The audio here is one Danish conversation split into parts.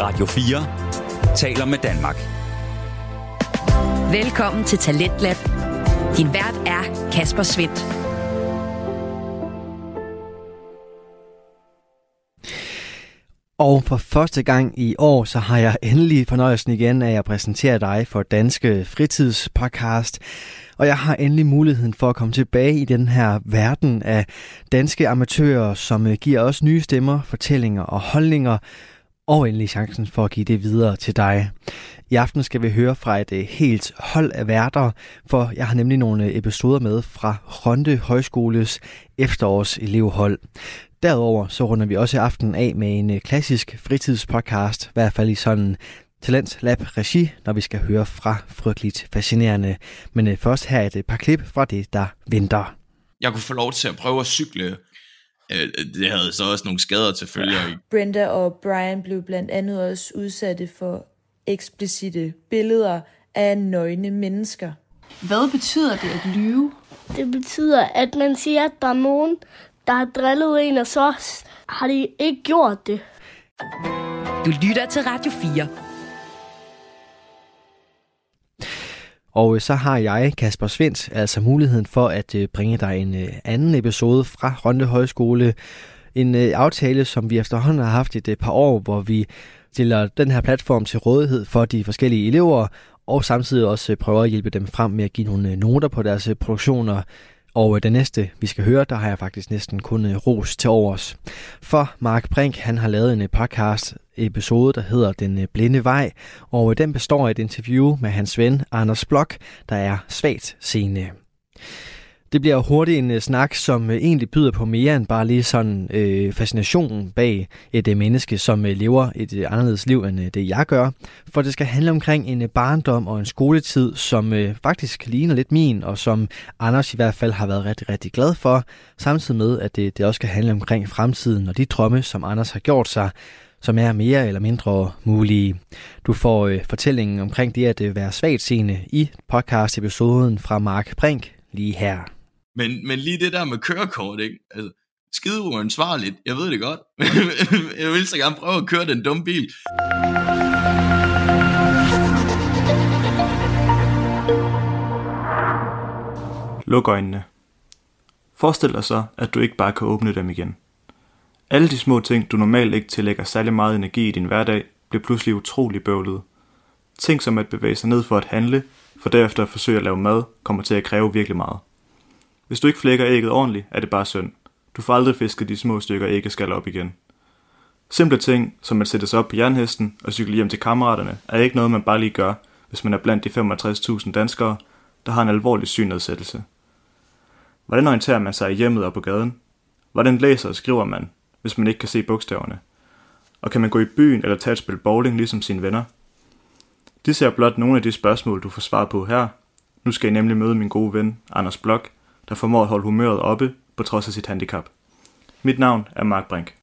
Radio 4 taler med Danmark. Velkommen til Talentlab. Din vært er Kasper Svendt. Og for første gang i år, så har jeg endelig fornøjelsen igen af at præsentere dig for Danske Fritidspodcast. Og jeg har endelig muligheden for at komme tilbage i den her verden af danske amatører, som giver os nye stemmer, fortællinger og holdninger, og endelig chancen for at give det videre til dig. I aften skal vi høre fra et øh, helt hold af værter, for jeg har nemlig nogle øh, episoder med fra Ronde Højskoles efterårs elevhold. Derudover så runder vi også aften af med en øh, klassisk fritidspodcast, i hvert fald i sådan Talent Lab Regi, når vi skal høre fra Frygteligt Fascinerende. Men først her et par klip fra det, der venter. Jeg kunne få lov til at prøve at cykle. Øh, det havde så også nogle skader til følge. Ja. Brenda og Brian blev blandt andet også udsatte for eksplicite billeder af nøgne mennesker. Hvad betyder det at lyve? Det betyder, at man siger, at der er nogen, der har drillet en, og så har de ikke gjort det. Du lytter til Radio 4. Og øh, så har jeg, Kasper Svendt, altså muligheden for at øh, bringe dig en øh, anden episode fra Ronde Højskole. En aftale, som vi efterhånden har haft et par år, hvor vi stiller den her platform til rådighed for de forskellige elever, og samtidig også prøver at hjælpe dem frem med at give nogle noter på deres produktioner. Og den næste, vi skal høre, der har jeg faktisk næsten kun ros til overs. For Mark Brink, han har lavet en podcast episode, der hedder Den øh, Blinde Vej, og øh, den består af et interview med hans ven Anders Blok, der er svagt seende. Det bliver hurtigt en øh, snak, som egentlig byder på mere end bare lige sådan øh, fascinationen bag et øh, menneske, som øh, lever et øh, anderledes liv end øh, det jeg gør. For det skal handle omkring en øh, barndom og en skoletid, som øh, faktisk ligner lidt min, og som Anders i hvert fald har været rigtig, rigtig glad for. Samtidig med, at det, det også skal handle omkring fremtiden og de drømme, som Anders har gjort sig som er mere eller mindre mulige. Du får øh, fortællingen omkring det at øh, være svagt seende i podcast-episoden fra Mark Brink lige her. Men, men lige det der med kørekort, ikke? Altså, skide uansvarligt, jeg ved det godt. jeg vil så gerne prøve at køre den dumme bil. Luk øjnene. Forestil dig så, at du ikke bare kan åbne dem igen. Alle de små ting, du normalt ikke tillægger særlig meget energi i din hverdag, bliver pludselig utrolig bøvlet. Ting som at bevæge sig ned for at handle, for derefter at forsøge at lave mad, kommer til at kræve virkelig meget. Hvis du ikke flækker ægget ordentligt, er det bare synd. Du får aldrig fisket de små stykker æggeskal op igen. Simple ting, som at sætte sig op på jernhesten og cykle hjem til kammeraterne, er ikke noget, man bare lige gør, hvis man er blandt de 65.000 danskere, der har en alvorlig synnedsættelse. Hvordan orienterer man sig i hjemmet og på gaden? Hvordan læser og skriver man, hvis man ikke kan se bogstaverne? Og kan man gå i byen eller tage et spil bowling ligesom sine venner? Disse er blot nogle af de spørgsmål, du får svar på her. Nu skal jeg nemlig møde min gode ven, Anders Blok, der formår at holde humøret oppe på trods af sit handicap. Mit navn er Mark Brink.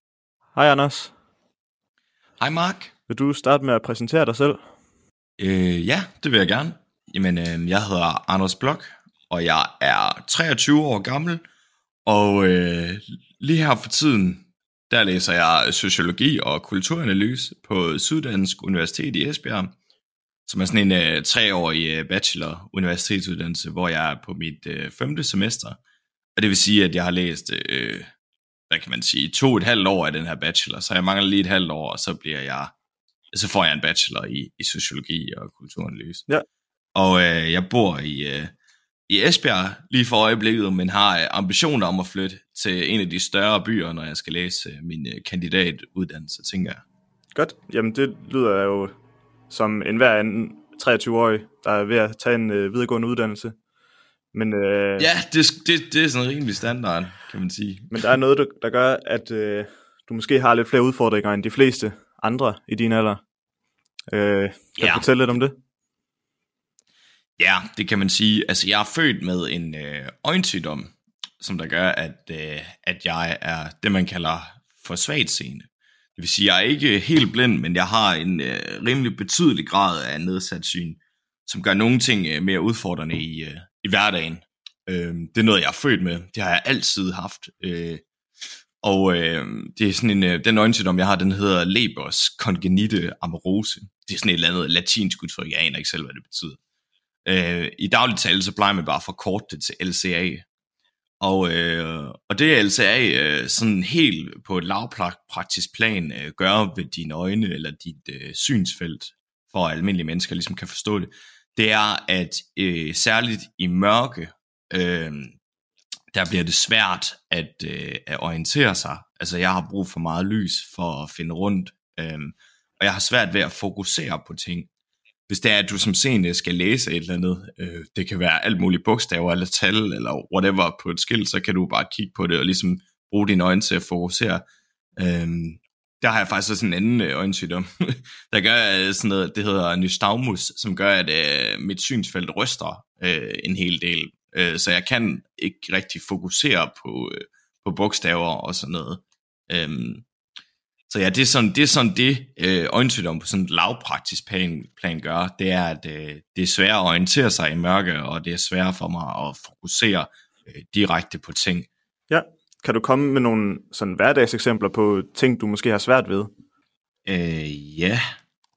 Hej Anders. Hej Mark. Vil du starte med at præsentere dig selv? Øh, ja, det vil jeg gerne. Jamen, øh, jeg hedder Anders Blok, og jeg er 23 år gammel, og øh, lige her for tiden, der læser jeg sociologi og kulturanalyse på Syddansk Universitet i Esbjerg, som er sådan en uh, treårig uh, bachelor universitetsuddannelse, hvor jeg er på mit uh, femte semester. Og det vil sige, at jeg har læst, uh, hvad kan man sige, to et halvt år af den her bachelor, så jeg mangler lige et halvt år, og så bliver jeg, så får jeg en bachelor i, i sociologi og kulturanalyse. Ja. Og uh, jeg bor i, uh, i Esbjerg lige for øjeblikket, men har ambitioner om at flytte til en af de større byer, når jeg skal læse min kandidatuddannelse, tænker jeg. Godt. Jamen det lyder jo som en hver anden 23-årig, der er ved at tage en øh, videregående uddannelse. Men, øh, ja, det, det, det er sådan rimelig standard, kan man sige. Men der er noget, der, der gør, at øh, du måske har lidt flere udfordringer end de fleste andre i din alder. Øh, kan ja. du fortælle lidt om det? Ja, det kan man sige. Altså, jeg er født med en øh, øjensygdom, som der gør, at, øh, at jeg er det, man kalder for svagt seende. Det vil sige, jeg er ikke helt blind, men jeg har en øh, rimelig betydelig grad af nedsat syn, som gør nogle ting øh, mere udfordrende i, øh, i hverdagen. Øh, det er noget, jeg er født med. Det har jeg altid haft. Øh, Og øh, det er sådan en, øh, den øjensygdom, jeg har, den hedder Lebers congenite amorose. Det er sådan et eller andet latinsk udtryk, jeg aner ikke selv, hvad det betyder. Øh, I dagligt tale, så plejer man bare at forkorte det til LCA. Og, øh, og det LCA øh, sådan helt på et lavpraktisk plan øh, gør ved dine øjne eller dit øh, synsfelt, for at almindelige mennesker ligesom kan forstå det, det er, at øh, særligt i mørke, øh, der bliver det svært at, øh, at orientere sig. Altså jeg har brug for meget lys for at finde rundt, øh, og jeg har svært ved at fokusere på ting. Hvis det er, at du som seende skal læse et eller andet, øh, det kan være alt muligt bogstaver eller tal eller whatever på et skilt, så kan du bare kigge på det og ligesom bruge dine øjne til at fokusere. Øh, der har jeg faktisk også en anden øh, øjensygdom, der gør øh, sådan noget, det hedder nystagmus, som gør, at øh, mit synsfelt ryster øh, en hel del. Øh, så jeg kan ikke rigtig fokusere på, øh, på bogstaver og sådan noget. Øh, så ja, det er sådan det, er sådan det øh, øjensygdom på sådan et lavpraktisk plan, plan gør, det er, at øh, det er svært at orientere sig i mørke, og det er svært for mig at fokusere øh, direkte på ting. Ja, kan du komme med nogle sådan hverdagseksempler på ting, du måske har svært ved? Øh, ja,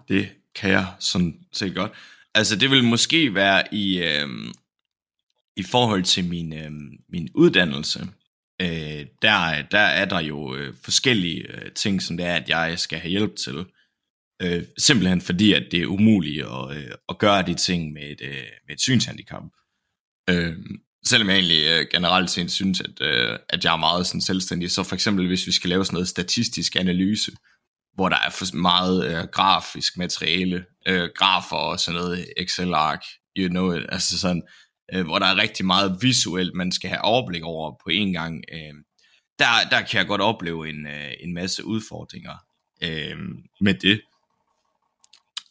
det kan jeg sådan set godt. Altså det vil måske være i, øh, i forhold til min, øh, min uddannelse. Øh, der, der er der jo øh, forskellige øh, ting, som det er, at jeg skal have hjælp til. Øh, simpelthen fordi, at det er umuligt at, øh, at gøre de ting med et, øh, med et synshandicap. Øh, selvom jeg egentlig øh, generelt set synes, at, øh, at jeg er meget sådan selvstændig, så for eksempel hvis vi skal lave sådan noget statistisk analyse, hvor der er for meget øh, grafisk materiale, øh, grafer og sådan noget, Excel-ark, you know it, altså sådan, øh, hvor der er rigtig meget visuelt, man skal have overblik over på en gang, øh, der, der kan jeg godt opleve en, øh, en masse udfordringer øh, med det.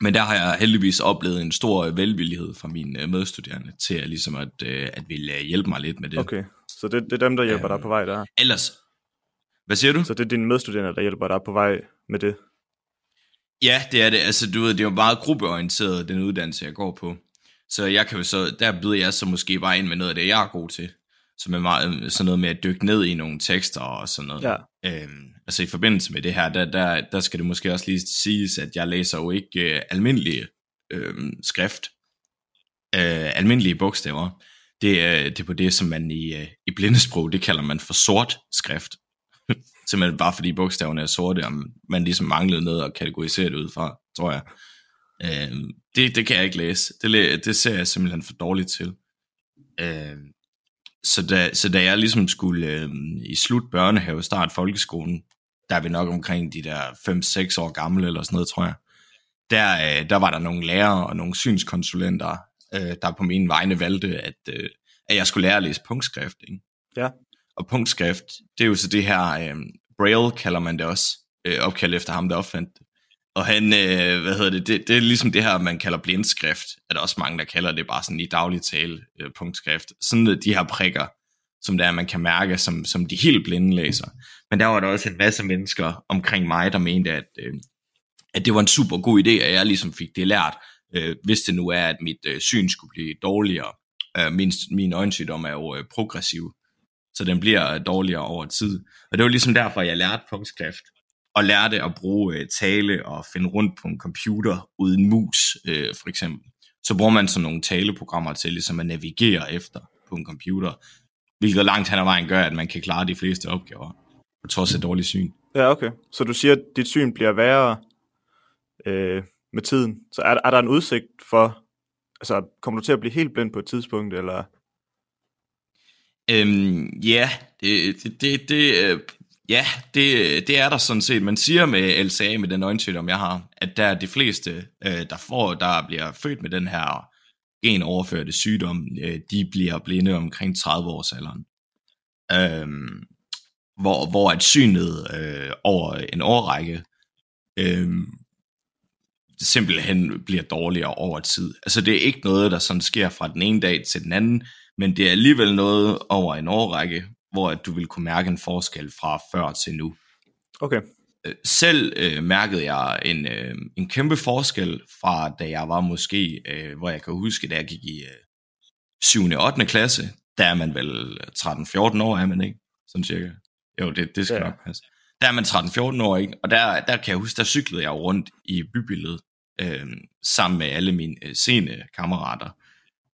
Men der har jeg heldigvis oplevet en stor velvillighed fra mine øh, medstuderende til at, ligesom at, øh, at ville øh, hjælpe mig lidt med det. Okay, så det, det er dem, der hjælper øhm, dig på vej der? Ellers, hvad siger du? Så det er dine medstuderende, der hjælper dig på vej med det? Ja, det er det. Altså, du ved, det er jo meget gruppeorienteret, den uddannelse, jeg går på. Så jeg kan jo så, der byder jeg så måske bare ind med noget af det, jeg er god til. Som er meget, sådan noget med at dykke ned i nogle tekster og sådan noget. Ja. Øhm, altså i forbindelse med det her, der, der, der skal det måske også lige siges, at jeg læser jo ikke øh, almindelige øh, skrift. Øh, almindelige bogstaver. Det er, det er på det, som man i, øh, i blindesprog, det kalder man for sort skrift. Simpelthen bare fordi bogstaverne er sorte, og man ligesom manglede noget at kategorisere det ud fra, tror jeg. Øh, det, det kan jeg ikke læse. Det, det ser jeg simpelthen for dårligt til. Øh, så, da, så da jeg ligesom skulle øh, i slut børnehave, start folkeskolen, der er vi nok omkring de der 5-6 år gamle eller sådan noget, tror jeg. Der, øh, der var der nogle lærere og nogle synskonsulenter, øh, der på mine vegne valgte, at, øh, at jeg skulle lære at læse punktskrift. Ikke? Ja. Og punktskrift, det er jo så det her, øh, Braille kalder man det også, øh, opkaldt efter ham, der opfandt det. Og han, øh, hvad hedder det, det, det er ligesom det her, man kalder blindskrift, er der også mange, der kalder det bare sådan i daglig tale øh, punktskrift. Sådan de her prikker, som der man kan mærke, som, som de helt blinde læser. Men der var der også en masse mennesker omkring mig, der mente, at, øh, at det var en super god idé, at jeg ligesom fik det lært, øh, hvis det nu er, at mit øh, syn skulle blive dårligere. Øh, min, min øjensygdom er jo øh, progressiv, så den bliver dårligere over tid. Og det var ligesom derfor, jeg lærte punktskrift og lærte at bruge øh, tale og finde rundt på en computer uden mus, øh, for eksempel. Så bruger man sådan nogle taleprogrammer til ligesom at navigere efter på en computer, hvilket langt hen ad vejen gør, at man kan klare de fleste opgaver, på trods af dårlig syn. Ja, okay. Så du siger, at dit syn bliver værre øh, med tiden. Så er, er der en udsigt for, altså kommer du til at blive helt blind på et tidspunkt, eller? Øhm, ja, det, det, det, det øh, Ja, det, det er der sådan set. Man siger med LCA, med den øjensygdom, jeg har, at der er de fleste, øh, der får, der bliver født med den her genoverførte sygdom, øh, de bliver blinde omkring 30 års alderen. Øhm, hvor, hvor at synet øh, over en årrække øh, simpelthen bliver dårligere over tid. Altså det er ikke noget, der sådan sker fra den ene dag til den anden, men det er alligevel noget over en årrække, hvor at du vil kunne mærke en forskel fra før til nu. Okay. Øh, selv øh, mærkede jeg en, øh, en kæmpe forskel fra da jeg var måske, øh, hvor jeg kan huske, da jeg gik i øh, 7. og 8. klasse, der er man vel 13-14 år, er man ikke? Sådan cirka. Jo, det, det skal Ja. nok passe. Der er man 13-14 år, ikke? Og der, der kan jeg huske, der cyklede jeg rundt i bybilledet, øh, sammen med alle mine øh, sene kammerater.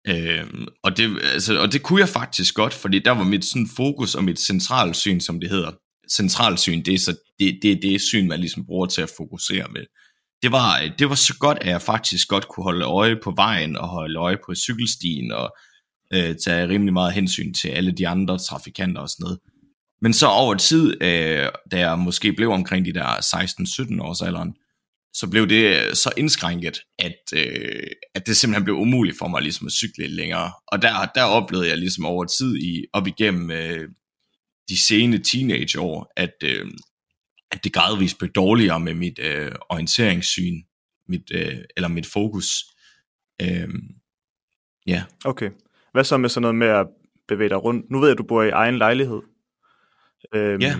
Øh, og, det, altså, og det kunne jeg faktisk godt, fordi der var mit sådan, fokus og mit centralsyn, som det hedder. Centralsyn, det er så det, det, er det syn, man ligesom bruger til at fokusere med. Det var, øh, det var så godt, at jeg faktisk godt kunne holde øje på vejen og holde øje på cykelstien og øh, tage rimelig meget hensyn til alle de andre trafikanter og sådan noget. Men så over tid, øh, da jeg måske blev omkring de der 16-17 års alderen, så blev det øh, så indskrænket, at, øh, at det simpelthen blev umuligt for mig ligesom at cykle længere. Og der, der oplevede jeg ligesom over tid i, op igennem øh, de sene teenageår, at, øh, at det gradvist blev dårligere med mit øh, orienteringssyn, mit, øh, eller mit fokus. Øh, ja. Okay. Hvad så med sådan noget med at bevæge dig rundt? Nu ved jeg, at du bor i egen lejlighed. Øhm, Ja.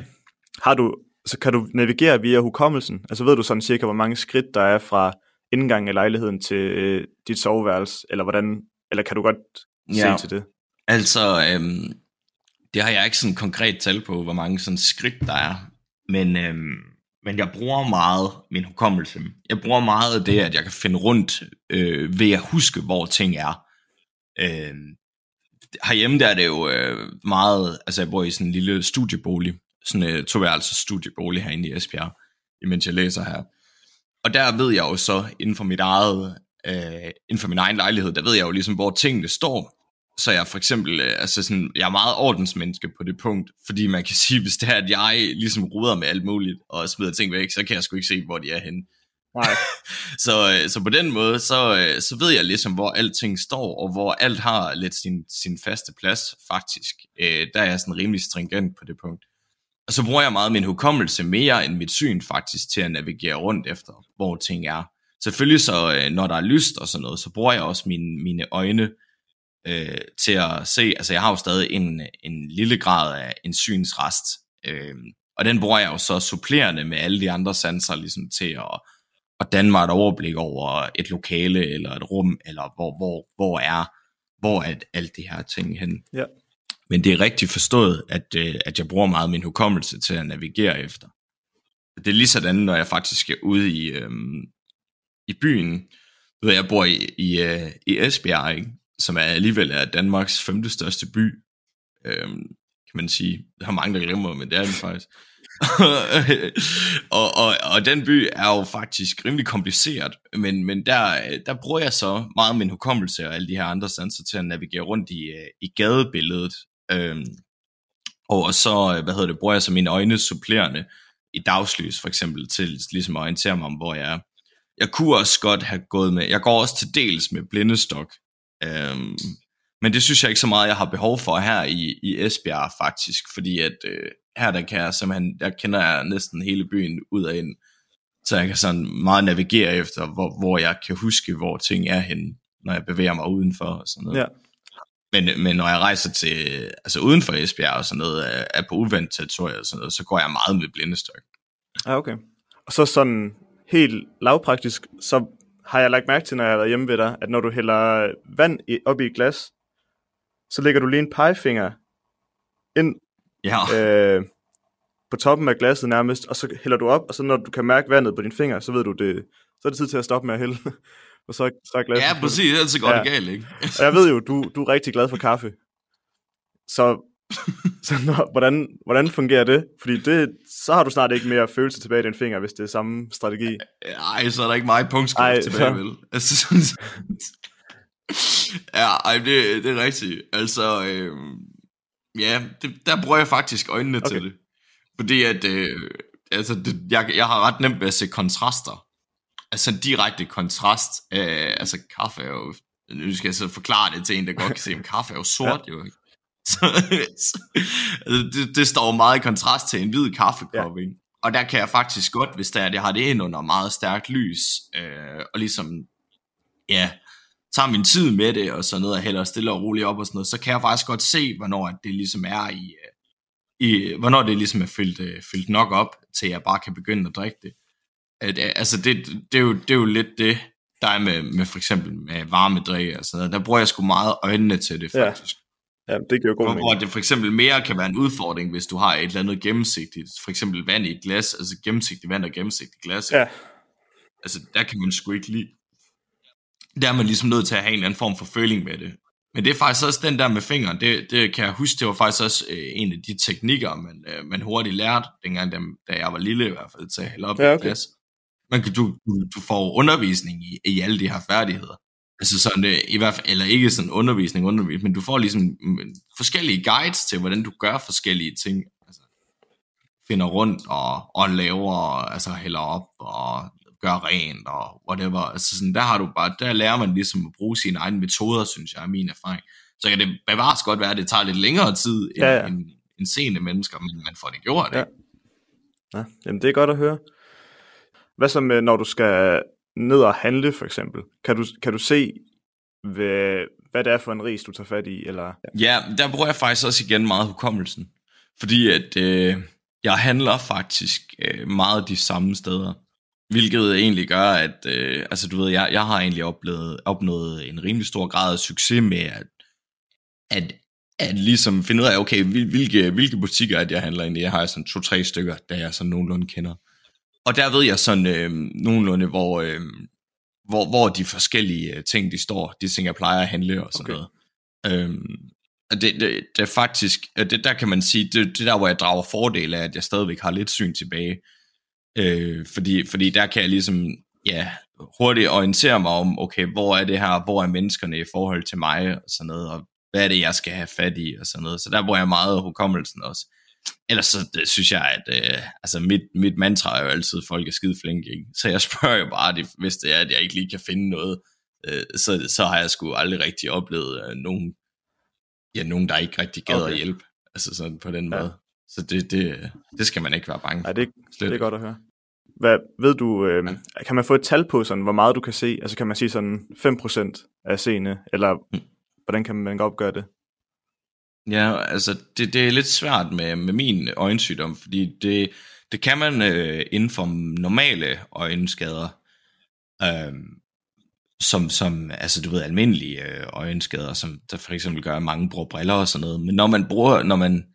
Har du, så kan du navigere via hukommelsen? Altså ved du sådan cirka, hvor mange skridt der er fra indgangen af lejligheden til øh, dit soveværelse? Eller, hvordan, eller kan du godt Ja. se til det? Altså, øhm, det har jeg ikke sådan konkret tal på, hvor mange sådan skridt der er. Men, øhm, men jeg bruger meget min hukommelse. Jeg bruger meget af det, at jeg kan finde rundt øh, ved at huske, hvor ting er. Øhm, herhjemme der er det jo øh, meget, altså jeg bor i sådan en lille studiebolig, sådan en øh, toværelses studiebolig herinde i Esbjerg, imens jeg læser her. Og der ved jeg jo så, inden for mit eget, øh, inden for min egen lejlighed, der ved jeg jo ligesom, hvor tingene står. Så jeg for eksempel, øh, altså sådan, jeg er meget ordensmenneske på det punkt, fordi man kan sige, hvis det er, at jeg ligesom ruder med alt muligt, og smider ting væk, så kan jeg sgu ikke se, hvor de er henne. Nej. Så, øh, så på den måde, så, øh, så ved jeg ligesom, hvor alting står, og hvor alt har lidt sin, sin faste plads, faktisk. Øh, der er jeg sådan rimelig stringent på det punkt. Og så bruger jeg meget min hukommelse mere end mit syn faktisk til at navigere rundt efter, hvor ting er. Selvfølgelig så, øh, når der er lyst og sådan noget, så bruger jeg også mine, mine øjne øh, til at se, altså jeg har jo stadig en, en lille grad af en synsrest, øh, og den bruger jeg jo så supplerende med alle de andre sanser ligesom til at, at danne mig et overblik over et lokale eller et rum, eller hvor, hvor, hvor er, hvor er alt det her ting hen. Ja. Men det er rigtigt forstået, at, øh, at jeg bruger meget min hukommelse til at navigere efter. Det er lige sådan, når jeg faktisk er ude i, øh, i byen. Du ved, jeg bor i, i, øh, i Esbjerg, ikke? som er alligevel er Danmarks femte største by. Øh, kan man sige. Der er mange, der glemmer, men det er det faktisk. og, og, og den by er jo faktisk rimelig kompliceret, men, men der, der bruger jeg så meget min hukommelse og alle de her andre sanser til at navigere rundt i, øh, i gadebilledet. Øhm, og så, øh, hvad hedder det, bruger jeg så mine øjne supplerende i dagslys for eksempel til ligesom at orientere mig om, hvor jeg er. Jeg kunne også godt have gået med, jeg går også til dels med blindestok, øhm, men det synes jeg ikke så meget, jeg har behov for her i, i Esbjerg faktisk, fordi at øh, her der kan jeg simpelthen, der kender jeg næsten hele byen ud og ind, så jeg kan sådan meget navigere efter, hvor, hvor jeg kan huske, hvor ting er henne, når jeg bevæger mig udenfor og sådan noget. Ja. Men, men når jeg rejser til, altså uden for Esbjerg og sådan noget, er, på uvendt territorie og sådan noget, så går jeg meget med blindestok. Ja, okay. Og så sådan helt lavpraktisk, så har jeg lagt mærke til, når jeg har været hjemme ved dig, at når du hælder vand i, op i et glas, så lægger du lige en pegefinger ind Ja, øh, på toppen af glasset nærmest, og så hælder du op, og så når du kan mærke vandet på dine fingre, så ved du det, så er det tid til at stoppe med at hælde. og så, så er glasset ja fuldt. præcis, ellers så går Ja. det galt, ikke? Og jeg ved jo, du, du er rigtig glad for kaffe. Så, så når, hvordan, hvordan fungerer det? Fordi det, så har du snart ikke mere følelse tilbage i din finger, hvis det er samme strategi. Ej, så er der ikke meget Ej, punktskrift tilbage, så- vel? Altså, ja, ej, det, det er rigtigt. Altså, øh, ja, det, der bruger jeg faktisk øjnene. Okay. til det. Fordi at, øh, altså, det, jeg, jeg har ret nemt ved at se kontraster. Altså, direkte kontrast. Øh, altså, kaffe er jo, nu skal jeg så forklare det til en, der godt kan se, at kaffe er jo sort, ja. jo? Så, så, altså, det, det står jo meget i kontrast til en hvid kaffekop, ja. ikke? Og der kan jeg faktisk godt, hvis det er, at jeg har det ind under meget stærkt lys, øh, og ligesom, ja, tager min tid med det, og sådan noget, og hælder stille og roligt op og sådan noget, så kan jeg faktisk godt se, hvornår det ligesom er i, øh, i hvornår det ligesom er fyldt, øh, fyldt nok op, til jeg bare kan begynde at drikke det. At, øh, altså, det, det, er jo, det er jo lidt det, der er med, med for eksempel med varme drikke og sådan noget. Der bruger jeg sgu meget øjnene til det, Ja. faktisk. Ja, det giver god mening. hvor det for eksempel mere kan være en udfordring, hvis du har et eller andet gennemsigtigt, for eksempel vand i et glas, altså gennemsigtigt vand og gennemsigtigt glas. Ja, Altså, der kan man sgu ikke lide. Der er man ligesom nødt til at have en eller anden form for føling med det. Men det er faktisk også den der med fingeren, det, det kan jeg huske, det var faktisk også øh, en af de teknikker, man, øh, man hurtigt lærte, dengang, da, da jeg var lille i hvert fald, til at hælde op Ja, i okay. glas. Man kan, du, du, får undervisning i, i alle de her færdigheder. Altså sådan, øh, i hvert fald, eller ikke sådan undervisning, undervisning, men du får ligesom mm, forskellige guides til, hvordan du gør forskellige ting. Altså, finder rundt og, og laver, altså hælder op og gør rent og whatever. Altså sådan, der har du bare, der lærer man ligesom at bruge sine egne metoder, synes jeg, er min erfaring. Så kan det bevares godt være, at det tager lidt længere tid end, Ja, ja, end, end seende mennesker, men man får det gjort. Ja. Ja. ja. Jamen, det er godt at høre. Hvad så med, når du skal ned og handle, for eksempel? Kan du, kan du se, hvad, hvad det er for en ris, du tager fat i? Eller... Ja, der bruger jeg faktisk også igen meget hukommelsen. Fordi at øh, jeg handler faktisk øh, meget de samme steder. Hvilket egentlig gør, at øh, altså, du ved, jeg, jeg har egentlig oplevet, opnået en rimelig stor grad af succes med at, at, at ligesom finde ud af, okay, hvil- hvilke, hvilke butikker at jeg handler ind i. Jeg har sådan to-tre stykker, der jeg sådan nogenlunde kender. Og der ved jeg sådan øh, nogenlunde, hvor, øh, hvor, hvor de forskellige øh, ting, de står, de ting, jeg plejer at handle og sådan Okay. noget. Øhm, og det, det, det er faktisk, øh, det, der kan man sige, det, det der, hvor jeg drager fordel af, at jeg stadigvæk har lidt syn tilbage. Øh, fordi, fordi der kan jeg ligesom, ja, hurtigt orientere mig om, okay, hvor er det her, hvor er menneskerne i forhold til mig, og sådan noget, og hvad er det, jeg skal have fat i, og sådan noget. Så der bruger jeg meget hukommelsen også. Ellers så det, synes jeg, at øh, altså mit, mit mantra er jo altid, at folk er skide flinke, ikke? Så jeg spørger jo bare, det, hvis det er, at jeg ikke lige kan finde noget, øh, så, så har jeg sgu aldrig rigtig oplevet øh, nogen, ja, nogen, der ikke rigtig gad Okay. at hjælpe. Altså sådan på den Ja. måde. Så det, det, det skal man ikke være bange for. Nej, det, Slet det er godt at høre. Hvad, ved du, øh, kan man få et tal på, sådan, hvor meget du kan se? Altså kan man sige sådan 5% af seende, eller Mm. hvordan kan man opgøre det? Ja, altså det, det er lidt svært med, med min øjensygdom, fordi det, det kan man øh, inden for normale øjenskader, øh, som, som altså du ved, almindelige øh, øjenskader, som der for eksempel gør, at mange bruger briller og sådan noget. Men når man bruger, når man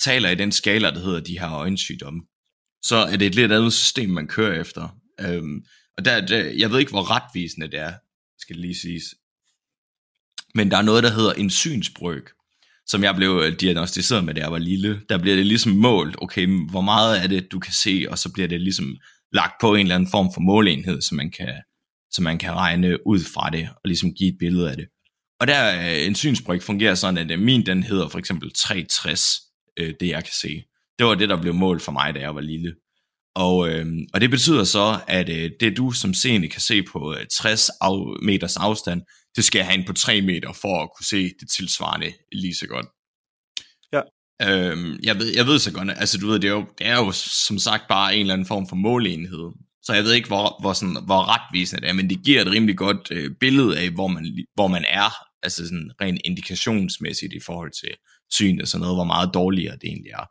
taler i den skala, der hedder de her øjensygdomme, så er det et lidt andet system, man kører efter. Øh, og der, der, jeg ved ikke, hvor retvisende det er, skal det lige siges. Men der er noget, der hedder en synsbrøk, som jeg blev øh, diagnostiseret med, da jeg var lille. Der bliver det ligesom målt, okay, hvor meget er det, du kan se, og så bliver det ligesom lagt på en eller anden form for måleenhed, så man kan, så man kan regne ud fra det, og ligesom give et billede af det. Og der øh, en synsbryg fungerer sådan, at øh, min den hedder for eksempel 360, øh, det jeg kan se. Det var det, der blev målt for mig, da jeg var lille. Og, øh, og det betyder så, at øh, det du som seende kan se på øh, 60 af, meters afstand, det skal jeg have ind på 3 meter for at kunne se det tilsvarende lige så godt. Ja. Øhm, jeg, ved, jeg ved så godt, altså du ved, det er, jo, det er jo som sagt bare en eller anden form for måleenhed. Så jeg ved ikke, hvor, hvor, sådan, hvor retvisende det er, men det giver et rimelig godt øh, billede af, hvor man, hvor man er, altså sådan rent indikationsmæssigt i forhold til syn og sådan noget, hvor meget dårligere det egentlig er.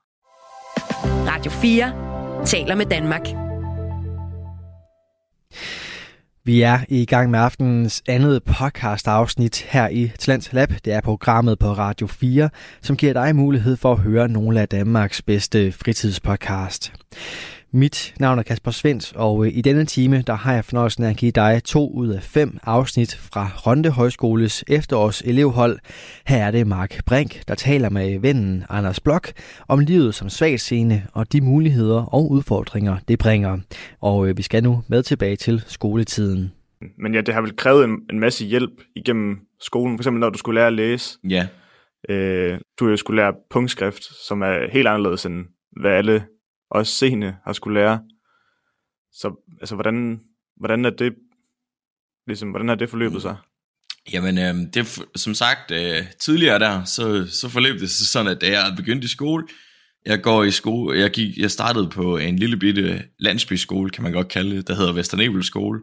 Radio 4 taler med Danmark. Vi er i gang med aftenens andet podcast afsnit her i Talent Lab. Det er programmet på Radio 4, som giver dig mulighed for at høre nogle af Danmarks bedste fritidspodcast. Mit navn er Kasper Svendt, og øh, i denne time der har jeg fornøjelsen af at give dig to ud af fem afsnit fra Ronde Højskoles efterårs elevhold. Her er det Mark Brink, der taler med vennen Anders Blok om livet som svagscene og de muligheder og udfordringer, det bringer. Og øh, vi skal nu med tilbage til skoletiden. Men ja, det har vel krævet en, en masse hjælp igennem skolen. For eksempel når du skulle lære at læse. Ja, Øh, du skulle lære punktskrift, som er helt anderledes end hvad alle også seende har skulle lære. Så altså, hvordan, hvordan er det ligesom, hvordan har det forløbet sig? Jamen, øh, det, som sagt, øh, tidligere der, så, så forløb det sig sådan, at da jeg begyndte i skole, jeg går i skole, jeg, gik, jeg startede på en lille bitte landsbyskole, kan man godt kalde det, der hedder Vesternebel skole,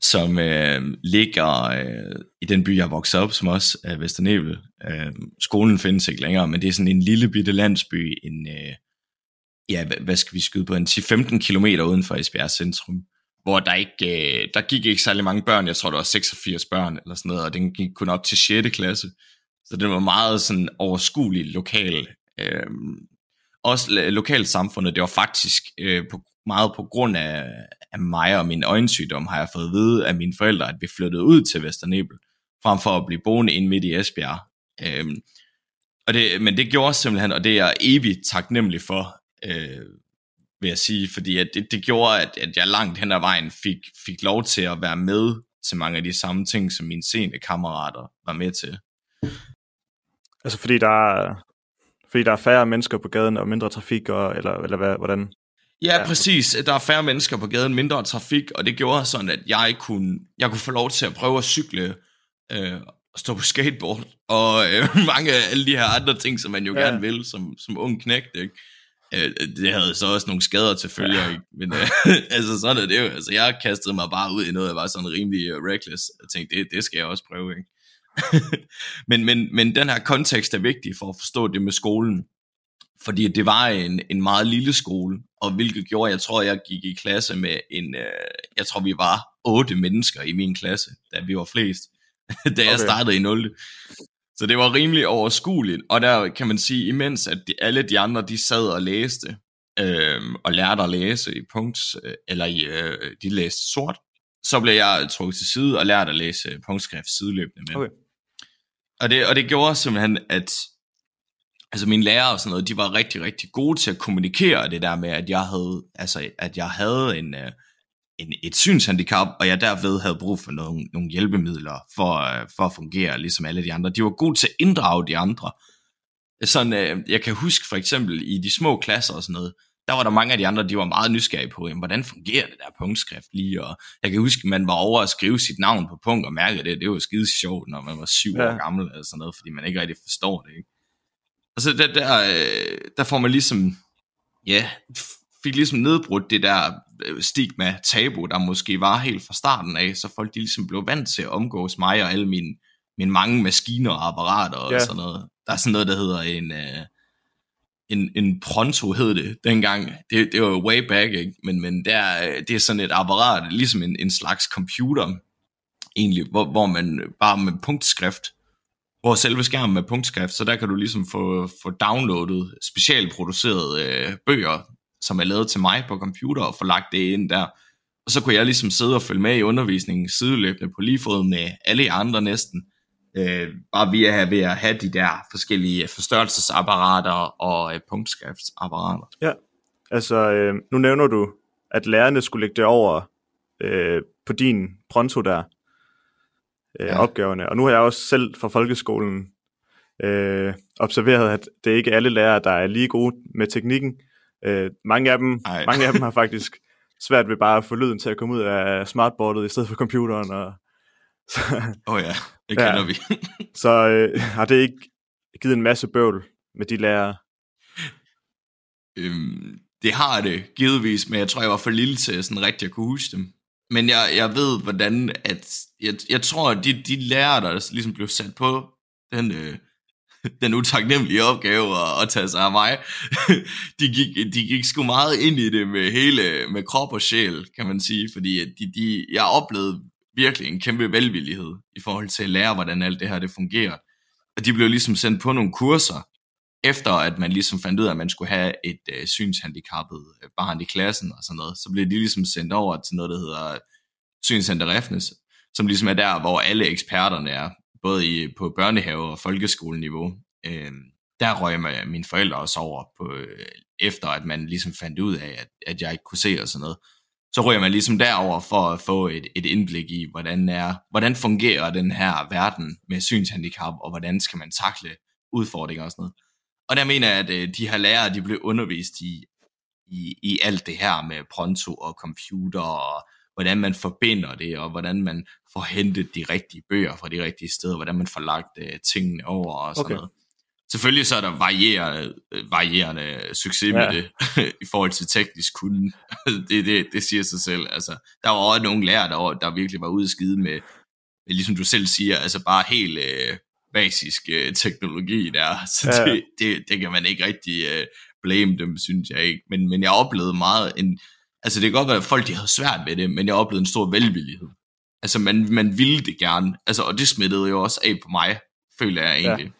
som øh, ligger øh, i den by, jeg voksede op, som også er Vesternebel. Øh, skolen findes ikke længere, men det er sådan en lille bitte landsby, en, øh, ja, hvad, hvad skal vi skyde på, en 10-15 km uden for Esbjerg centrum, hvor der ikke, øh, der gik ikke særlig mange børn, jeg tror der var 86 børn eller sådan noget, og den gik kun op til 6. klasse. Så det var meget sådan overskuelig lokal. Øh, også lokalt samfundet, det var faktisk øh, på, meget på grund af, af mig og min øjensygdom, har jeg fået at vide af mine forældre, at vi flyttede ud til Vesternebel, frem for at blive boende ind midt i Esbjerg. Øh, og det, men det gjorde simpelthen, og det er jeg evigt taknemmelig for, øh, vil jeg sige, fordi at det, det gjorde, at, at jeg langt hen ad vejen fik, fik lov til at være med til mange af de samme ting, som mine sene kammerater var med til. Altså fordi der er, fordi der er færre mennesker på gaden og mindre trafik, og, eller, eller hvad, hvordan? Ja, præcis. Der er færre mennesker på gaden, mindre trafik, og det gjorde sådan, at jeg kunne, jeg kunne få lov til at prøve at cykle, øh, stå på skateboard, og øh, mange af alle de her andre ting, som man jo ja. gerne vil, som, som ung knægt, ikke? Øh, det havde så også nogle skader til følge, ja. men øh, altså sådan er det jo. Altså, jeg kastede mig bare ud i noget, jeg var sådan rimelig uh, reckless, og tænkte, det, det skal jeg også prøve, ikke? men, men, men den her kontekst er vigtig for at forstå det med skolen, fordi det var en, en meget lille skole, og hvilket gjorde, jeg tror, jeg gik i klasse med en, øh, jeg tror, vi var otte mennesker i min klasse, da vi var flest, da okay. jeg startede i 0. Så det var rimelig overskueligt, og der kan man sige, imens at de, alle de andre, de sad og læste, øh, og lærte at læse i punkt, øh, eller i, øh, de læste sort, så blev jeg trukket til side og lærte at læse punktskrift sideløbende med. Okay. Og det, og det gjorde simpelthen, at altså mine lærere og sådan noget, de var rigtig, rigtig gode til at kommunikere det der med, at jeg havde, altså, at jeg havde en, øh, en, et synshandicap, og jeg derved havde brug for nogle, nogle hjælpemidler for, øh, for at fungere ligesom alle de andre. De var gode til at inddrage de andre. Sådan, øh, jeg kan huske for eksempel i de små klasser og sådan noget, der var der mange af de andre, de var meget nysgerrige på, jamen, hvordan fungerer det der punktskrift lige, og jeg kan huske, man var over at skrive sit navn på punkt og mærke det, det var skide sjovt, når man var syv ja. år gammel, eller sådan noget, fordi man ikke rigtig forstår det, ikke? Og så der, der, øh, der får man ligesom, ja, fik ligesom nedbrudt det der øh, stigma, tabu, der måske var helt fra starten af, så folk de ligesom blev vant til at omgås mig og alle mine, mine mange maskiner og apparater og ja. sådan noget. Der er sådan noget, der hedder en, uh, en, en pronto hed det dengang. Det, det var jo way back, ikke? Men, men det, er, det er sådan et apparat, ligesom en, en slags computer, egentlig, hvor, hvor man bare med punktskrift, hvor selve skærmen med punktskrift, så der kan du ligesom få, få downloadet specialproducerede øh, bøger, som er lavet til mig på computer, og få lagt det ind der. Og så kunne jeg ligesom sidde og følge med i undervisningen sideløbende på lige fod med alle andre næsten øh, bare via ved at have de der forskellige forstørrelsesapparater og øh, punktskriftsapparater. Ja, altså øh, nu nævner du, at lærerne skulle lægge det over øh, på din pronto der, øh, ja. opgaverne. Og nu har jeg også selv fra folkeskolen øh, observeret, at det er ikke alle lærere, der er lige gode med teknikken. Øh, mange, af dem, mange af dem har faktisk svært ved bare at få lyden til at komme ud af smartboardet i stedet for computeren. Og, Åh oh ja, det kender ja. vi. så øh, har det ikke givet en masse bøvl med de lærere? Øhm, det har det, givetvis, men jeg tror, jeg var for lille til sådan rigtig at kunne huske dem. Men jeg, jeg ved, hvordan, at jeg, jeg tror, at de, de lærere, der ligesom blev sat på den, øh, den utaknemmelige opgave at, at tage sig af mig, de gik, de gik sgu meget ind i det med hele, med krop og sjæl, kan man sige, fordi de, de, jeg oplevede virkelig en kæmpe velvillighed i forhold til at lære, hvordan alt det her det fungerer. Og de blev ligesom sendt på nogle kurser, efter at man ligesom fandt ud af, at man skulle have et øh, synshandicappet øh, barn i klassen og sådan noget, så blev de ligesom sendt over til noget, der hedder Synscenter Refnes, som ligesom er der, hvor alle eksperterne er, både i, på børnehave- og folkeskoleniveau. Øh, der røg jeg mine forældre også over, på, øh, efter at man ligesom fandt ud af, at, at jeg ikke kunne se og sådan noget så røg man ligesom derover for at få et, et indblik i, hvordan, er, hvordan fungerer den her verden med synshandicap, og hvordan skal man takle udfordringer og sådan noget. Og der mener jeg, at øh, de her lærere, de blev undervist i, i, i alt det her med pronto og computer, og hvordan man forbinder det, og hvordan man får hentet de rigtige bøger fra de rigtige steder, hvordan man får lagt uh, tingene over og sådan okay. noget. Selvfølgelig så er der varierende, varierende succes ja. med det i forhold til teknisk kunde. det, det, det siger sig selv. Altså, der var også nogle lærere, der, der virkelig var ude at skide med, med, ligesom du selv siger, altså bare helt øh, basisk øh, teknologi der. Så ja. det, det, det kan man ikke rigtig øh, blame dem, synes jeg ikke. Men, men jeg oplevede meget en, altså det kan godt være, at folk de havde svært med det, men jeg oplevede en stor velvillighed. Altså man, man ville det gerne, altså, og det smittede jo også af på mig, føler jeg egentlig. Ja.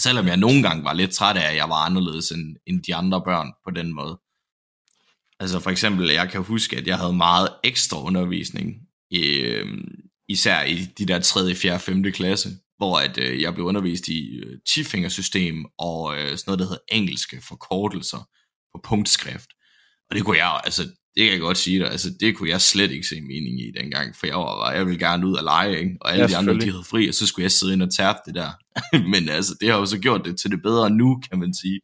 Selvom jeg nogle gange var lidt træt af, at jeg var anderledes end, end de andre børn på den måde. Altså for eksempel, jeg kan huske, at jeg havde meget ekstra undervisning, øh, især i de der 3., 4., 5. klasse, hvor at, øh, jeg blev undervist i øh, tifingersystem og øh, sådan noget, der hedder engelske forkortelser på punktskrift. Og det kunne jeg, altså, det kan jeg godt sige dig, altså, det kunne jeg slet ikke se mening i dengang, for jeg var jeg ville gerne ud og lege, ikke? og alle ja, de andre, de havde fri, og så skulle jeg sidde ind og tærpe det der. Men altså, det har jo så gjort det til det bedre nu, kan man sige.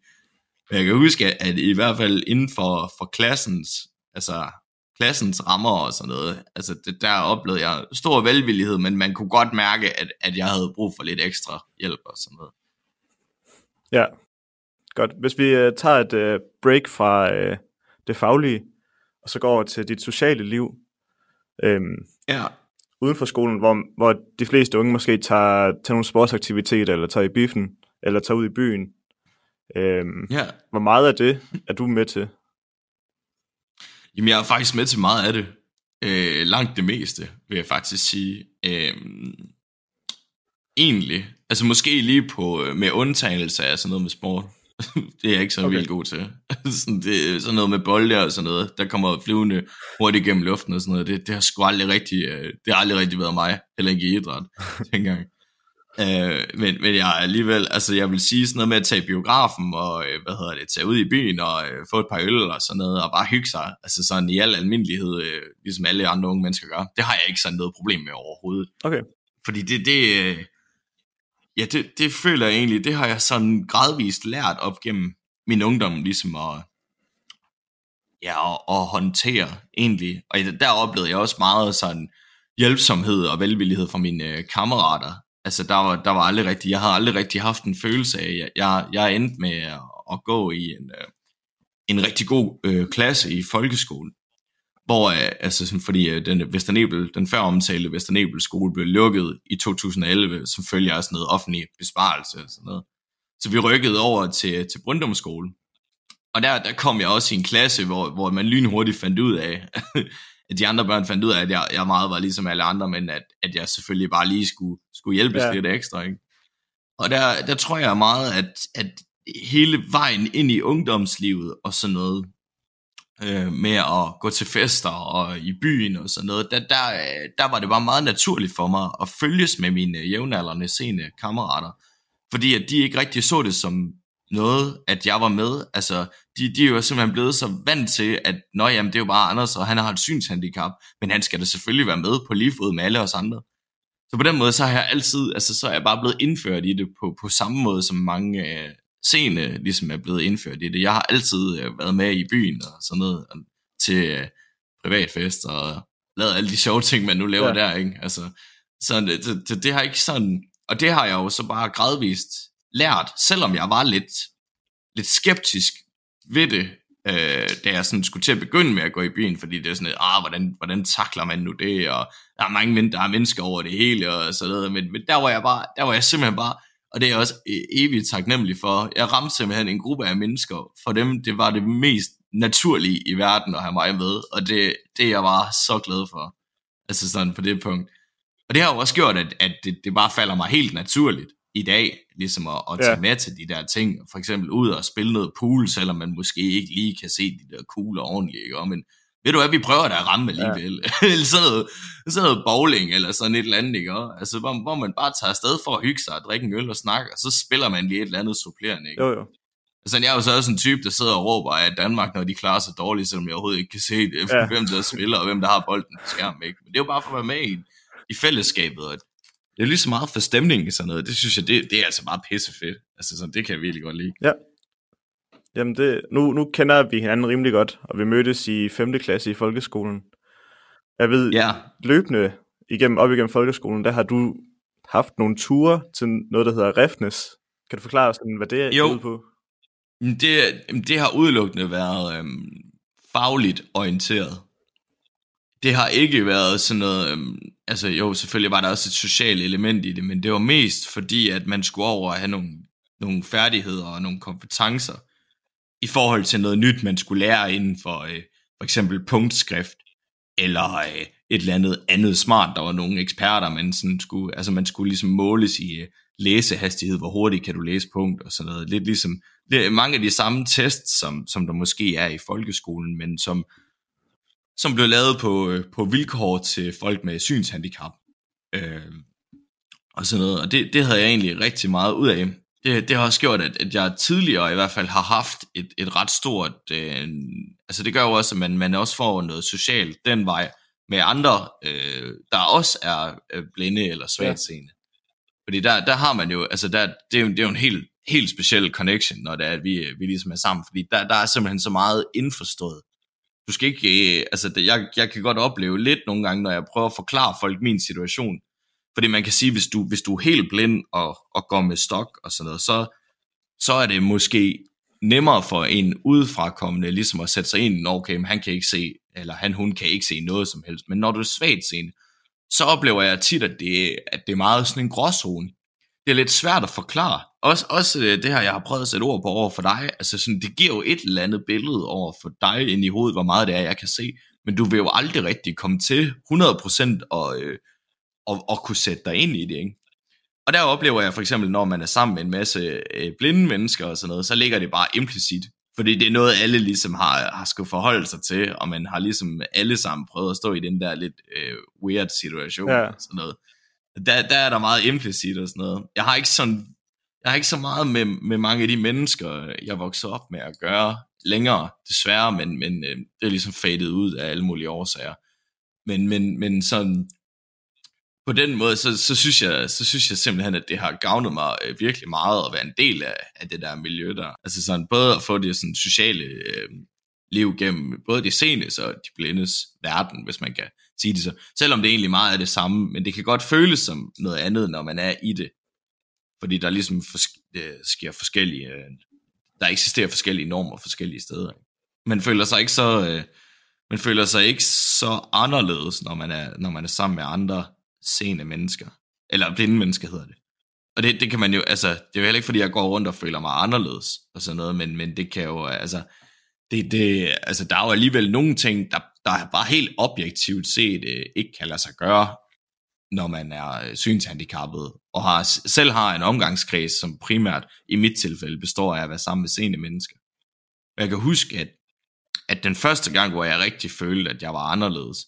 Men jeg kan huske, at i hvert fald inden for, for klassens, altså klassens rammer og sådan noget, altså det, der oplevede jeg stor velvillighed, men man kunne godt mærke, at, at jeg havde brug for lidt ekstra hjælp og sådan noget. Ja, godt. Hvis vi uh, tager et uh, break fra uh, det faglige, og så går over til dit sociale liv, øhm, ja. uden for skolen, hvor, hvor de fleste unge måske tager til nogle sportsaktiviteter, eller tager i biffen, eller tager ud i byen. Øhm, ja. Hvor meget af det er du med til? Jamen, jeg er faktisk med til meget af det. Øh, langt det meste, vil jeg faktisk sige. Øh, egentlig. Altså måske lige på, øh, med undtagelse af sådan noget med sport. det er jeg ikke så okay. vildt god til. sådan, det, sådan noget med bolde og sådan noget, der kommer flyvende hurtigt gennem luften og sådan noget, det, det har sgu aldrig rigtig, øh, det har aldrig rigtig været mig, heller ikke i idræt dengang. Øh, men, men jeg alligevel, altså jeg vil sige sådan noget med at tage biografen og, øh, hvad hedder det, tage ud i byen og øh, få et par øl og sådan noget, og bare hygge sig, altså sådan i al almindelighed, øh, ligesom alle andre unge mennesker gør, det har jeg ikke sådan noget problem med overhovedet. Okay. Fordi det, det, øh, ja, det, det føler jeg egentlig, det har jeg sådan gradvist lært op gennem min ungdom, ligesom at, ja, at, at håndtere egentlig. Og der oplevede jeg også meget sådan hjælpsomhed og velvillighed fra mine øh, kammerater, altså der var, der var aldrig rigtig, jeg havde aldrig rigtig haft en følelse af, jeg, jeg, jeg endte med at, at gå i en, øh, en rigtig god øh, klasse i folkeskolen, hvor, øh, altså fordi øh, den, Vesternebel, den før omtalte Vesternebel skole blev lukket i 2011, som følger af sådan noget offentlig besparelse og sådan noget. Så vi rykkede over til, til Brøndum skole. Og der, der kom jeg også i en klasse, hvor, hvor man lynhurtigt fandt ud af, at de andre børn fandt ud af, at jeg, jeg meget var ligesom alle andre, men at, at jeg selvfølgelig bare lige skulle, skulle hjælpes ja. lidt ekstra. Ikke? Og der, der tror jeg meget, at, at hele vejen ind i ungdomslivet og sådan noget, øh, med at gå til fester og i byen og sådan noget, der, der, øh, der var det bare meget naturligt for mig at følges med mine øh, jævnaldrende sene kammerater. Fordi at de ikke rigtig så det som noget, at jeg var med. Altså, de, de er jo simpelthen blevet så vant til, at Nå, jamen, det er jo bare Anders, og han har et synshandicap, men han skal da selvfølgelig være med på lige fod med alle os andre. Så på den måde, så har jeg altid, altså så er jeg bare blevet indført i det på, på samme måde, som mange øh, scene ligesom er blevet indført i det. Jeg har altid øh, været med i byen og sådan noget, til øh, privatfest og lavet alle de sjove ting, man nu laver ja. der, ikke? Altså, så det, det, det har ikke sådan, og det har jeg jo så bare gradvist lært, selvom jeg var lidt, lidt skeptisk ved det, øh, da jeg sådan skulle til at begynde med at gå i byen, fordi det er sådan, ah, hvordan, hvordan takler man nu det, og der er mange der er mennesker over det hele, og så noget, men, men der var jeg bare, der var jeg simpelthen bare, og det er jeg også e-, evigt taknemmelig for, jeg ramte simpelthen en gruppe af mennesker, for dem, det var det mest naturlige i verden at have mig med, og det, det jeg var så glad for, altså sådan på det punkt. Og det har jo også gjort, at, at det, det bare falder mig helt naturligt i dag, ligesom at, at tage ja. med til de der ting, for eksempel ud og spille noget pool, selvom man måske ikke lige kan se de der kugler ordentligt, ikke? men ved du hvad, vi prøver da at ramme alligevel, ja. eller sådan noget, sådan noget bowling, eller sådan et eller andet, ikke? altså hvor, hvor man bare tager afsted for at hygge sig, og drikke en øl og snakke, og så spiller man lige et eller andet supplerende, ikke? Jo, jo. Altså, jeg er jo så også en type, der sidder og råber af Danmark, når de klarer sig dårligt, selvom jeg overhovedet ikke kan se det, ja. hvem der spiller, og hvem der har bolden på skærmen, ikke? Men det er jo bare for at være med i, i fællesskabet, og det er lige så meget for stemning i sådan noget. Det synes jeg, det, det er altså bare pissefedt. Altså sådan, det kan jeg virkelig godt lide. Ja. Jamen det, nu, nu kender vi hinanden rimelig godt, og vi mødtes i 5. klasse i folkeskolen. Jeg ved, ja. løbende igennem, op igennem folkeskolen, der har du haft nogle ture til noget, der hedder Refnes. Kan du forklare os, hvad det er jo. på? Det, det har udelukkende været øhm, fagligt orienteret det har ikke været sådan noget, øhm, altså jo, selvfølgelig var der også et socialt element i det, men det var mest fordi, at man skulle over at have nogle, nogle færdigheder og nogle kompetencer i forhold til noget nyt, man skulle lære inden for øh, for eksempel punktskrift. eller øh, et eller andet andet smart. Der var nogle eksperter, man sådan skulle, altså man skulle ligesom måles i øh, læsehastighed, hvor hurtigt kan du læse punkt og sådan noget. Lidt ligesom det er mange af de samme tests, som, som der måske er i folkeskolen, men som, som blev lavet på, øh, på vilkår til folk med synshandicap. Øh, og sådan noget. Og det, det havde jeg egentlig rigtig meget ud af. Det, det har også gjort, at, at jeg tidligere i hvert fald har haft et, et ret stort... Øh, altså det gør jo også, at man, man også får noget socialt den vej med andre, øh, der også er øh, blinde eller svagtseende. Ja. Fordi der, der har man jo, altså der, det, er jo, det er jo en helt, helt speciel connection, når det er, at vi, vi ligesom er sammen. Fordi der, der er simpelthen så meget indforstået. Du skal ikke, øh, altså det, jeg, jeg kan godt opleve lidt nogle gange, når jeg prøver at forklare folk min situation, fordi man kan sige, hvis du, hvis du er helt blind og, og går med stok og sådan noget, så, så er det måske nemmere for en udefrakommende ligesom at sætte sig ind, når okay, han kan ikke se, eller han, hun kan ikke se noget som helst. Men når du er svagt seende, så oplever jeg tit, at det, at det er meget sådan en gråzone. Det er lidt svært at forklare. Også, også øh, det her, jeg har prøvet at sætte ord på over for dig, altså sådan, det giver jo et eller andet billede over for dig ind i hovedet, hvor meget det er, jeg kan se. Men du vil jo aldrig rigtig komme til 100% og, øh, og, og kunne sætte dig ind i det, ikke? Og der oplever jeg for eksempel, når man er sammen med en masse øh, blinde mennesker og sådan noget, så ligger det bare implicit. Fordi det er noget, alle ligesom har, har skulle forholde sig til, og man har ligesom alle sammen prøvet at stå i den der lidt øh, weird situation ja. og sådan noget. Der, der er der meget implicit og sådan noget. Jeg har ikke sådan, jeg har ikke så meget med, med mange af de mennesker, jeg voksede op med at gøre længere, desværre, men, men øh, det er ligesom fadet ud af alle mulige årsager. Men, men, men sådan, på den måde, så, så, synes jeg, så synes jeg simpelthen, at det har gavnet mig øh, virkelig meget at være en del af, af det der miljø der. Altså sådan, både at få det sådan sociale øh, liv gennem både de senes og de blindes verden, hvis man kan sige det så. Selvom det egentlig meget er det samme, men det kan godt føles som noget andet, når man er i det. Fordi der ligesom fors- det øh, sker forskellige, øh, der eksisterer forskellige normer forskellige steder. Man føler sig ikke så, øh, man føler sig ikke så anderledes, når man er, når man er sammen med andre seende mennesker. Eller blinde mennesker hedder det. Og det, det kan man jo, altså, det er jo heller ikke, fordi jeg går rundt og føler mig anderledes og sådan noget, men, men det kan jo, altså, det, det, altså, der er jo alligevel nogle ting, der, der bare helt objektivt set øh, ikke kan lade sig gøre, når man er øh, synshandicappet, og har, selv har en omgangskreds, som primært i mit tilfælde består af at være sammen med seende mennesker. Og jeg kan huske, at, at den første gang, hvor jeg rigtig følte, at jeg var anderledes,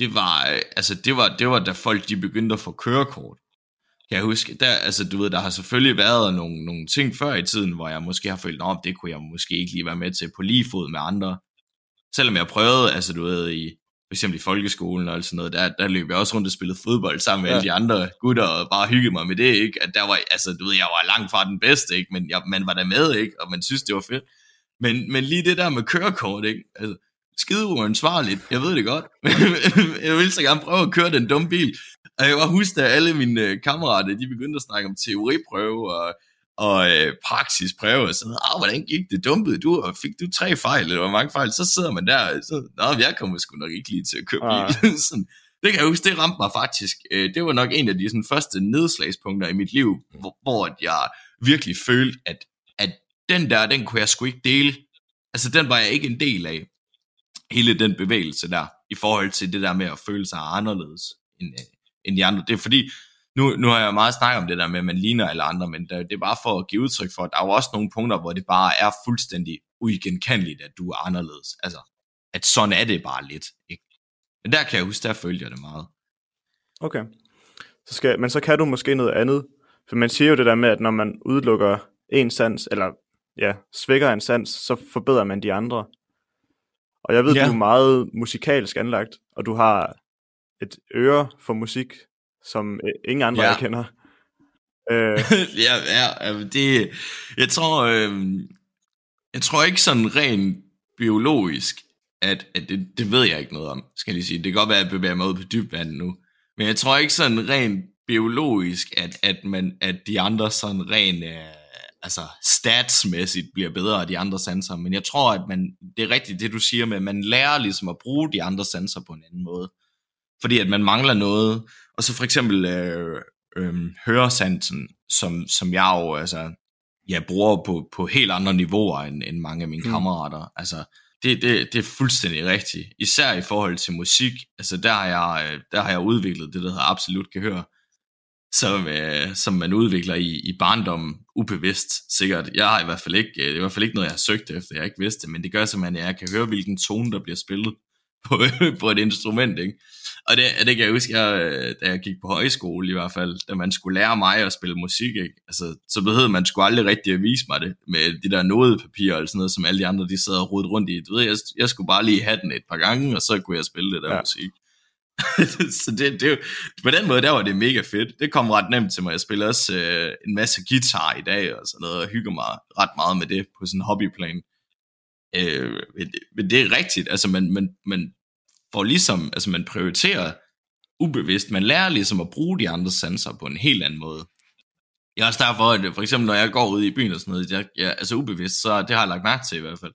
det var, øh, altså det var, det var da folk de begyndte at få kørekort. Kan jeg huske, der, altså du ved, der har selvfølgelig været nogle, nogle ting før i tiden, hvor jeg måske har følt, at det kunne jeg måske ikke lige være med til på lige fod med andre. Selvom jeg prøvede, altså du ved, i, for eksempel i folkeskolen og sådan noget, der, der løb jeg også rundt og spillede fodbold sammen med ja. alle de andre gutter, og bare hyggede mig med det, ikke? At der var, altså du ved, jeg var langt fra den bedste, ikke? Men jeg, man var der med, ikke? Og man synes, det var fedt. Men, men lige det der med kørekort, ikke? Altså, skide uansvarligt. Jeg ved det godt. jeg vil så gerne prøve at køre den dumme bil. Og jeg var huske, at alle mine øh, kammerater, de begyndte at snakke om teoriprøve og, og øh, praksisprøve. Og sådan, ah, hvordan gik det dumpede du? Og fik du tre fejl, eller hvor mange fejl? Så sidder man der, så, nå, jeg kommer sgu nok ikke lige til at køre bil. Ah. sådan, det kan jeg huske, det ramte mig faktisk. Øh, det var nok en af de sådan, første nedslagspunkter i mit liv, hvor, hvor jeg virkelig følte, at, at den der, den kunne jeg sgu ikke dele. Altså, den var jeg ikke en del af hele den bevægelse der, i forhold til det der med at føle sig anderledes end, øh, end de andre. Det er fordi, nu, nu har jeg meget snakket om det der med, at man ligner alle andre, men det, det er bare for at give udtryk for, at der er jo også nogle punkter, hvor det bare er fuldstændig uigenkendeligt, at du er anderledes. Altså, at sådan er det bare lidt. Ikke? Men der kan jeg huske, der følger det meget. Okay. Så skal, men så kan du måske noget andet. For man siger jo det der med, at når man udelukker en sans, eller ja, svækker en sans, så forbedrer man de andre. Og jeg ved, ja. du er meget musikalsk anlagt, og du har et øre for musik, som øh, ingen andre ja. kender. Øh. ja, ja, det, jeg tror, øh, jeg tror ikke sådan rent biologisk, at, at det, det ved jeg ikke noget om, skal jeg sige. Det kan godt være, at jeg bevæger mig ud på dybvand nu. Men jeg tror ikke sådan rent biologisk, at, at, man, at de andre sådan rent... Øh, altså statsmæssigt bliver bedre af de andre sanser, men jeg tror, at man, det er rigtigt det, du siger med, at man lærer ligesom at bruge de andre sanser på en anden måde. Fordi at man mangler noget, og så for eksempel øh, øh, høresansen, som, som jeg jo altså, jeg bruger på, på helt andre niveauer end, end mange af mine mm. kammerater. Altså, det, det, det er fuldstændig rigtigt. Især i forhold til musik. Altså der har jeg, øh, der har jeg udviklet det, der hedder absolut kan høre som, øh, som man udvikler i, i barndommen ubevidst, sikkert. Jeg har i hvert fald ikke, det er i hvert fald ikke noget, jeg har søgt efter, jeg ikke vidste det, men det gør simpelthen, at jeg kan høre, hvilken tone, der bliver spillet på, på et instrument, ikke? Og det, det kan jeg huske, jeg, da jeg gik på højskole i hvert fald, da man skulle lære mig at spille musik, ikke? Altså, så behøvede man skulle aldrig rigtig at vise mig det, med de der nodepapirer og sådan noget, som alle de andre, de sad og rodet rundt i. Du ved, jeg, jeg skulle bare lige have den et par gange, og så kunne jeg spille det der ja. musik. så det, det, på den måde, der var det mega fedt. Det kom ret nemt til mig. Jeg spiller også øh, en masse guitar i dag og sådan noget, og hygger mig ret meget med det på sådan en hobbyplan. Øh, men, men det er rigtigt, altså man, man, man får ligesom, altså man prioriterer ubevidst, man lærer ligesom at bruge de andre sanser på en helt anden måde. Jeg er også derfor, at for eksempel når jeg går ud i byen og sådan noget, jeg, jeg, altså ubevidst, så det har jeg lagt mærke til i hvert fald,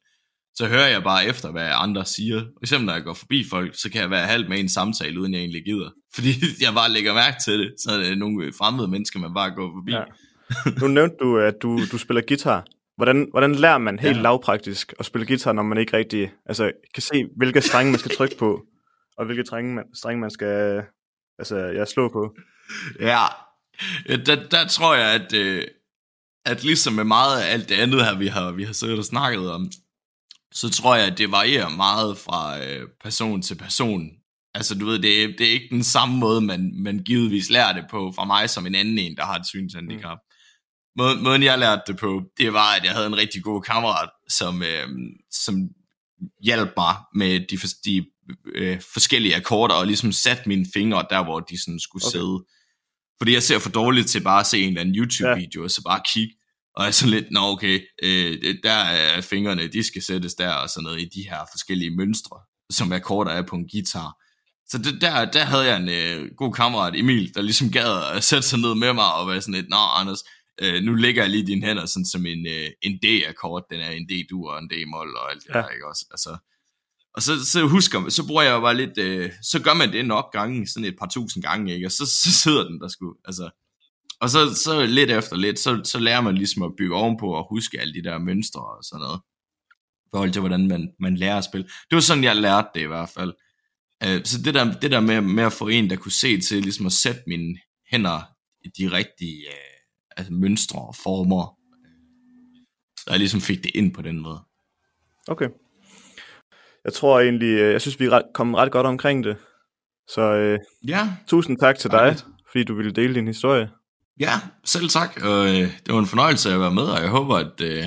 så hører jeg bare efter, hvad andre siger. For eksempel, når jeg går forbi folk, så kan jeg være halvt med i en samtale, uden jeg egentlig gider. Fordi jeg bare lægger mærke til det. Så er det nogle fremmede mennesker, man bare går forbi. Ja. Nu nævnte du, at du, du spiller guitar. Hvordan, hvordan lærer man helt ja. lavpraktisk at spille guitar, når man ikke rigtig altså, kan se, hvilke strenge man skal trykke på, og hvilke strenge man, strenge man skal altså, ja, slå på? Ja, der, der tror jeg, at, øh, at ligesom med meget af alt det andet her, vi har, vi har siddet og snakket om, så tror jeg, at det varierer meget fra øh, person til person. Altså, du ved, det er, det er ikke den samme måde, man, man givetvis lærer det på fra mig som en anden en, der har et synshandicap. Mm. Måden, måden, jeg lærte det på, det var, at jeg havde en rigtig god kammerat, som, øh, som hjalp mig med de, de øh, forskellige akkorder, og ligesom satte mine fingre der, hvor de sådan skulle okay. sidde. Fordi jeg ser for dårligt til bare at se en eller anden YouTube-video, ja. og så bare kigge og er sådan lidt, nå okay, øh, der er fingrene, de skal sættes der, og sådan noget i de her forskellige mønstre, som akkorder er på en guitar. Så det, der, der havde jeg en øh, god kammerat, Emil, der ligesom gad at sætte sig ned med mig, og være sådan lidt, nå Anders, øh, nu lægger jeg lige dine hænder sådan som en, øh, en D-akkord, den er en D-dur og en D-mol og alt det ja. der, ikke også? Altså, og så, så husker så bruger jeg bare lidt, øh, så gør man det nok gange, sådan et par tusind gange, ikke? Og så, så sidder den der sgu, altså, og så, så lidt efter lidt, så, så lærer man ligesom at bygge ovenpå og huske alle de der mønstre og sådan noget. I forhold til, hvordan man, man lærer at spille. Det var sådan, jeg lærte det i hvert fald. Uh, så det der, det der med, med at få en, der kunne se til ligesom at sætte mine hænder i de rigtige uh, altså mønstre og former, så jeg ligesom fik det ind på den måde. Okay. Jeg tror egentlig, øh, jeg synes, vi er kommet ret godt omkring det. Så øh, ja. tusind tak til dig, fordi du ville dele din historie. Ja, selv tak. Og, øh, det var en fornøjelse at være med, og jeg håber, at, øh,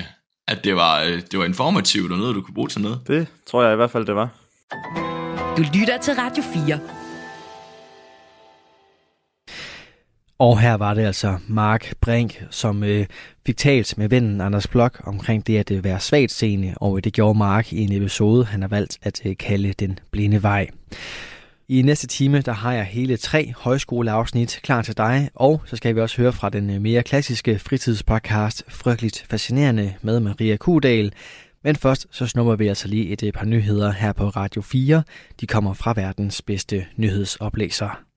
at det, var, øh, det var informativt og noget, du kunne bruge til noget. Det tror jeg i hvert fald, det var. Du lytter til Radio 4. Og her var det altså Mark Brink, som øh, fik talt med vennen Anders Blok omkring det at øh, være svagt seende, og det gjorde Mark i en episode, han har valgt at øh, kalde Den Blinde Vej. I næste time, der har jeg hele tre højskoleafsnit klar til dig, og så skal vi også høre fra den øh, mere klassiske fritidspodcast Frygteligt Fascinerende med Maria Kudal. Men først så snupper vi altså lige et øh, par nyheder her på Radio 4. De kommer fra verdens bedste nyhedsoplæser.